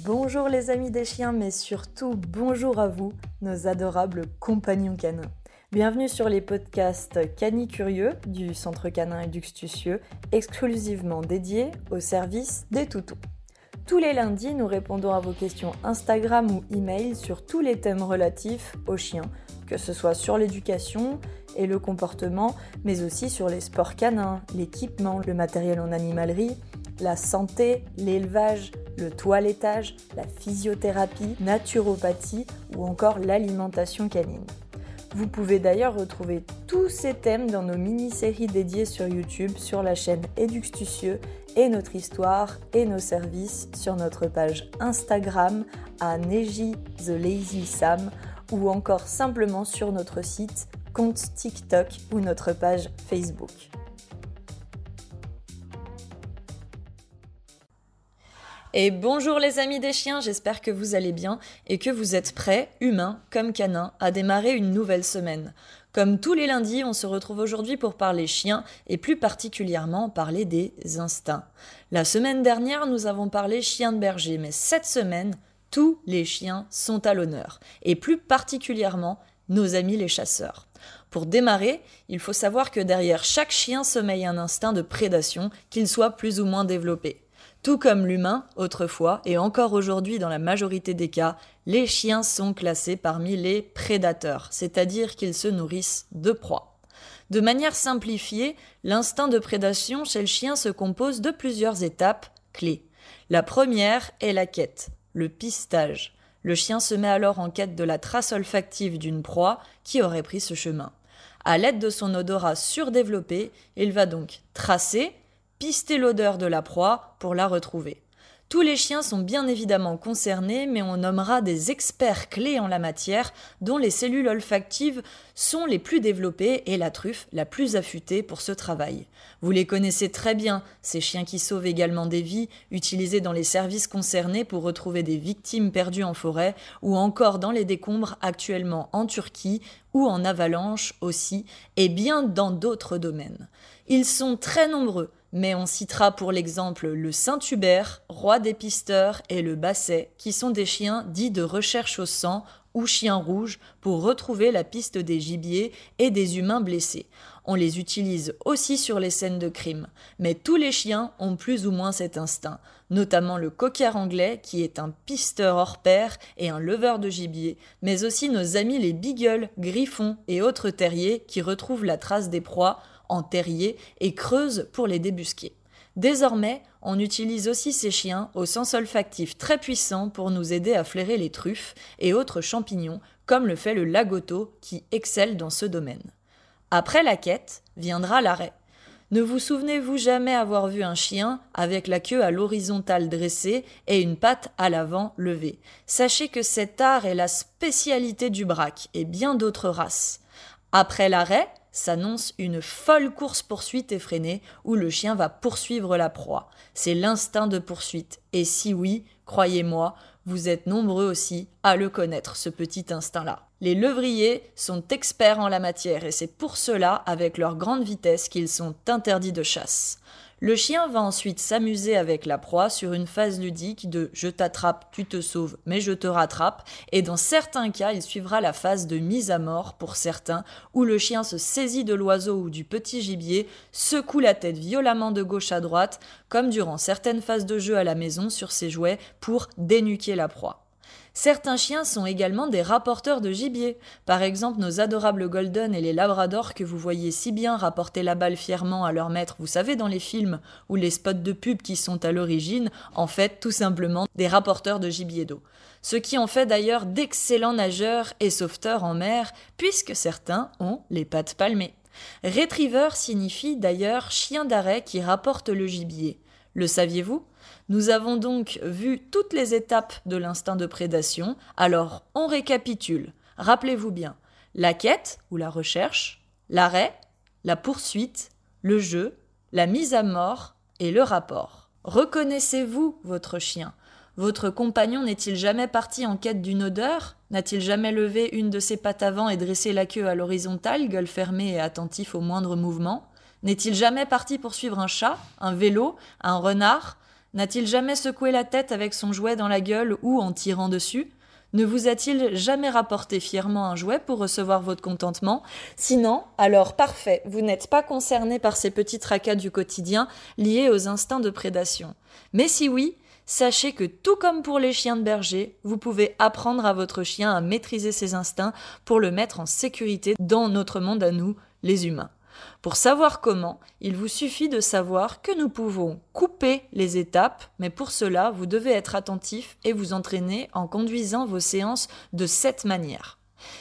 Bonjour les amis des chiens, mais surtout bonjour à vous, nos adorables compagnons canins. Bienvenue sur les podcasts Cani Curieux du Centre Canin et Duxtucieux, exclusivement dédiés au service des toutous. Tous les lundis, nous répondons à vos questions Instagram ou email sur tous les thèmes relatifs aux chiens, que ce soit sur l'éducation et le comportement, mais aussi sur les sports canins, l'équipement, le matériel en animalerie, la santé, l'élevage, le toilettage, la physiothérapie, naturopathie ou encore l'alimentation canine. Vous pouvez d'ailleurs retrouver tous ces thèmes dans nos mini-séries dédiées sur YouTube sur la chaîne Eduxtucieux et notre histoire et nos services sur notre page Instagram à Neji The Lazy ou encore simplement sur notre site, compte TikTok ou notre page Facebook. Et bonjour les amis des chiens, j'espère que vous allez bien et que vous êtes prêts, humains comme canins, à démarrer une nouvelle semaine. Comme tous les lundis, on se retrouve aujourd'hui pour parler chiens et plus particulièrement parler des instincts. La semaine dernière, nous avons parlé chiens de berger, mais cette semaine, tous les chiens sont à l'honneur, et plus particulièrement nos amis les chasseurs. Pour démarrer, il faut savoir que derrière chaque chien sommeille un instinct de prédation, qu'il soit plus ou moins développé. Tout comme l'humain, autrefois, et encore aujourd'hui dans la majorité des cas, les chiens sont classés parmi les prédateurs, c'est-à-dire qu'ils se nourrissent de proies. De manière simplifiée, l'instinct de prédation chez le chien se compose de plusieurs étapes clés. La première est la quête, le pistage. Le chien se met alors en quête de la trace olfactive d'une proie qui aurait pris ce chemin. À l'aide de son odorat surdéveloppé, il va donc tracer, pister l'odeur de la proie pour la retrouver. Tous les chiens sont bien évidemment concernés, mais on nommera des experts clés en la matière, dont les cellules olfactives sont les plus développées et la truffe la plus affûtée pour ce travail. Vous les connaissez très bien, ces chiens qui sauvent également des vies, utilisés dans les services concernés pour retrouver des victimes perdues en forêt, ou encore dans les décombres actuellement en Turquie, ou en avalanche aussi, et bien dans d'autres domaines. Ils sont très nombreux, mais on citera pour l'exemple le Saint-Hubert, roi des pisteurs, et le Basset, qui sont des chiens dits de recherche au sang ou chiens rouges pour retrouver la piste des gibiers et des humains blessés. On les utilise aussi sur les scènes de crime, mais tous les chiens ont plus ou moins cet instinct, notamment le cocker anglais qui est un pisteur hors pair et un leveur de gibier, mais aussi nos amis les beagles, griffons et autres terriers qui retrouvent la trace des proies en terrier et creuse pour les débusquer. Désormais, on utilise aussi ces chiens au sens olfactif très puissant pour nous aider à flairer les truffes et autres champignons, comme le fait le lagoto qui excelle dans ce domaine. Après la quête viendra l'arrêt. Ne vous souvenez-vous jamais avoir vu un chien avec la queue à l'horizontale dressée et une patte à l'avant levée Sachez que cet art est la spécialité du braque et bien d'autres races. Après l'arrêt, s'annonce une folle course-poursuite effrénée où le chien va poursuivre la proie. C'est l'instinct de poursuite. Et si oui, croyez-moi, vous êtes nombreux aussi à le connaître, ce petit instinct-là. Les levriers sont experts en la matière et c'est pour cela, avec leur grande vitesse, qu'ils sont interdits de chasse. Le chien va ensuite s'amuser avec la proie sur une phase ludique de je t'attrape, tu te sauves, mais je te rattrape, et dans certains cas, il suivra la phase de mise à mort pour certains, où le chien se saisit de l'oiseau ou du petit gibier, secoue la tête violemment de gauche à droite, comme durant certaines phases de jeu à la maison sur ses jouets, pour dénuquer la proie. Certains chiens sont également des rapporteurs de gibier. Par exemple, nos adorables Golden et les Labradors que vous voyez si bien rapporter la balle fièrement à leur maître, vous savez, dans les films, ou les spots de pub qui sont à l'origine, en fait, tout simplement des rapporteurs de gibier d'eau. Ce qui en fait d'ailleurs d'excellents nageurs et sauveteurs en mer, puisque certains ont les pattes palmées. Retriever signifie d'ailleurs chien d'arrêt qui rapporte le gibier. Le saviez-vous? Nous avons donc vu toutes les étapes de l'instinct de prédation, alors on récapitule. Rappelez-vous bien, la quête ou la recherche, l'arrêt, la poursuite, le jeu, la mise à mort et le rapport. Reconnaissez-vous votre chien. Votre compagnon n'est-il jamais parti en quête d'une odeur? N'a-t-il jamais levé une de ses pattes avant et dressé la queue à l'horizontale, gueule fermée et attentif au moindre mouvement? N'est-il jamais parti poursuivre un chat, un vélo, un renard N'a-t-il jamais secoué la tête avec son jouet dans la gueule ou en tirant dessus? Ne vous a-t-il jamais rapporté fièrement un jouet pour recevoir votre contentement? Sinon, alors parfait, vous n'êtes pas concerné par ces petits tracas du quotidien liés aux instincts de prédation. Mais si oui, sachez que tout comme pour les chiens de berger, vous pouvez apprendre à votre chien à maîtriser ses instincts pour le mettre en sécurité dans notre monde à nous, les humains. Pour savoir comment, il vous suffit de savoir que nous pouvons couper les étapes, mais pour cela, vous devez être attentif et vous entraîner en conduisant vos séances de cette manière.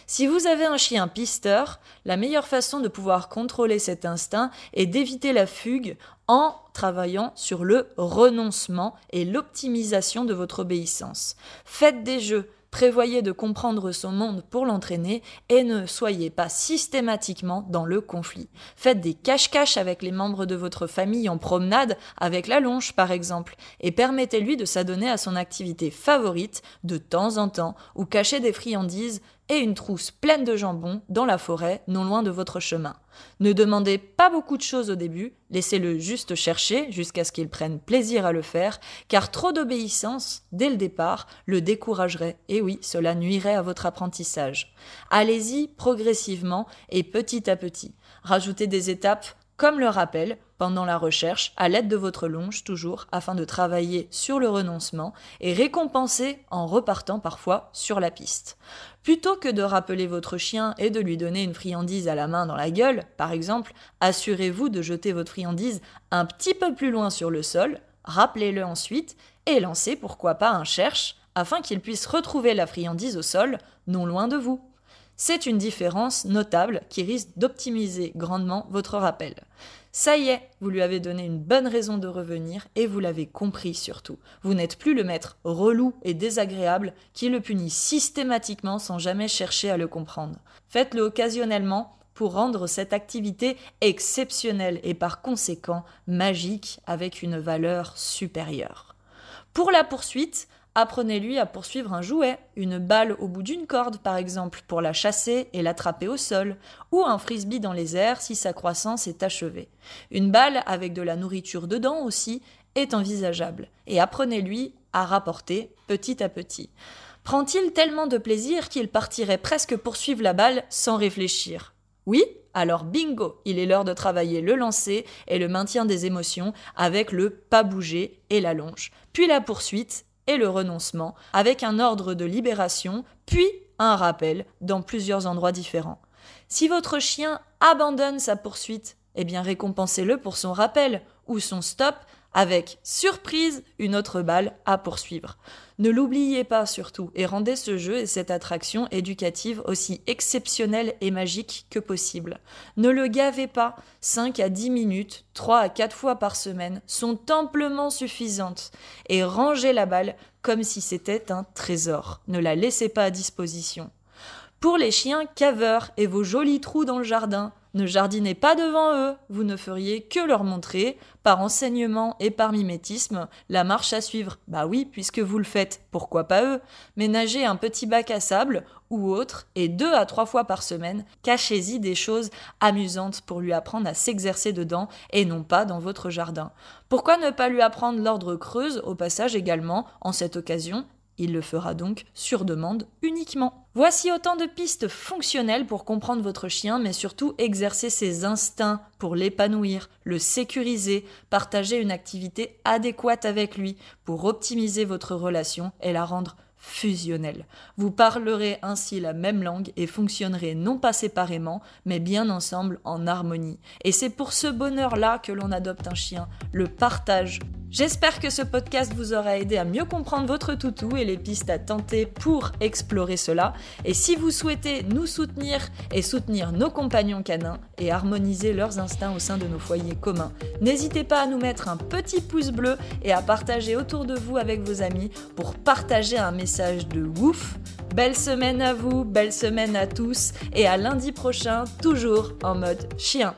Si vous avez un chien pisteur, la meilleure façon de pouvoir contrôler cet instinct est d'éviter la fugue en travaillant sur le renoncement et l'optimisation de votre obéissance. Faites des jeux Prévoyez de comprendre son monde pour l'entraîner et ne soyez pas systématiquement dans le conflit. Faites des cache-cache avec les membres de votre famille en promenade, avec la longe par exemple, et permettez-lui de s'adonner à son activité favorite de temps en temps ou cacher des friandises et une trousse pleine de jambon dans la forêt non loin de votre chemin. Ne demandez pas beaucoup de choses au début, laissez-le juste chercher jusqu'à ce qu'il prenne plaisir à le faire, car trop d'obéissance, dès le départ, le découragerait, et oui, cela nuirait à votre apprentissage. Allez-y progressivement et petit à petit. Rajoutez des étapes comme le rappel pendant la recherche, à l'aide de votre longe toujours, afin de travailler sur le renoncement et récompenser en repartant parfois sur la piste. Plutôt que de rappeler votre chien et de lui donner une friandise à la main dans la gueule, par exemple, assurez-vous de jeter votre friandise un petit peu plus loin sur le sol, rappelez-le ensuite et lancez pourquoi pas un cherche afin qu'il puisse retrouver la friandise au sol, non loin de vous. C'est une différence notable qui risque d'optimiser grandement votre rappel. Ça y est, vous lui avez donné une bonne raison de revenir et vous l'avez compris surtout. Vous n'êtes plus le maître relou et désagréable qui le punit systématiquement sans jamais chercher à le comprendre. Faites-le occasionnellement pour rendre cette activité exceptionnelle et par conséquent magique avec une valeur supérieure. Pour la poursuite, Apprenez-lui à poursuivre un jouet, une balle au bout d'une corde par exemple, pour la chasser et l'attraper au sol, ou un frisbee dans les airs si sa croissance est achevée. Une balle avec de la nourriture dedans aussi est envisageable, et apprenez-lui à rapporter petit à petit. Prend-il tellement de plaisir qu'il partirait presque poursuivre la balle sans réfléchir? Oui alors bingo, il est l'heure de travailler le lancer et le maintien des émotions avec le pas bouger et la longe, puis la poursuite le renoncement, avec un ordre de libération, puis un rappel dans plusieurs endroits différents. Si votre chien abandonne sa poursuite, eh bien récompensez-le pour son rappel ou son stop avec surprise une autre balle à poursuivre. Ne l'oubliez pas surtout et rendez ce jeu et cette attraction éducative aussi exceptionnelle et magique que possible. Ne le gavez pas, 5 à 10 minutes, 3 à 4 fois par semaine sont amplement suffisantes et rangez la balle comme si c'était un trésor. Ne la laissez pas à disposition. Pour les chiens caveurs et vos jolis trous dans le jardin, ne jardinez pas devant eux, vous ne feriez que leur montrer, par enseignement et par mimétisme, la marche à suivre. Bah oui, puisque vous le faites, pourquoi pas eux? Ménagez un petit bac à sable ou autre, et deux à trois fois par semaine, cachez-y des choses amusantes pour lui apprendre à s'exercer dedans et non pas dans votre jardin. Pourquoi ne pas lui apprendre l'ordre creuse au passage également en cette occasion? Il le fera donc sur demande uniquement. Voici autant de pistes fonctionnelles pour comprendre votre chien, mais surtout exercer ses instincts pour l'épanouir, le sécuriser, partager une activité adéquate avec lui pour optimiser votre relation et la rendre fusionnelle. Vous parlerez ainsi la même langue et fonctionnerez non pas séparément, mais bien ensemble en harmonie. Et c'est pour ce bonheur-là que l'on adopte un chien, le partage. J'espère que ce podcast vous aura aidé à mieux comprendre votre toutou et les pistes à tenter pour explorer cela. Et si vous souhaitez nous soutenir et soutenir nos compagnons canins et harmoniser leurs instincts au sein de nos foyers communs, n'hésitez pas à nous mettre un petit pouce bleu et à partager autour de vous avec vos amis pour partager un de ouf. Belle semaine à vous, belle semaine à tous et à lundi prochain, toujours en mode chien.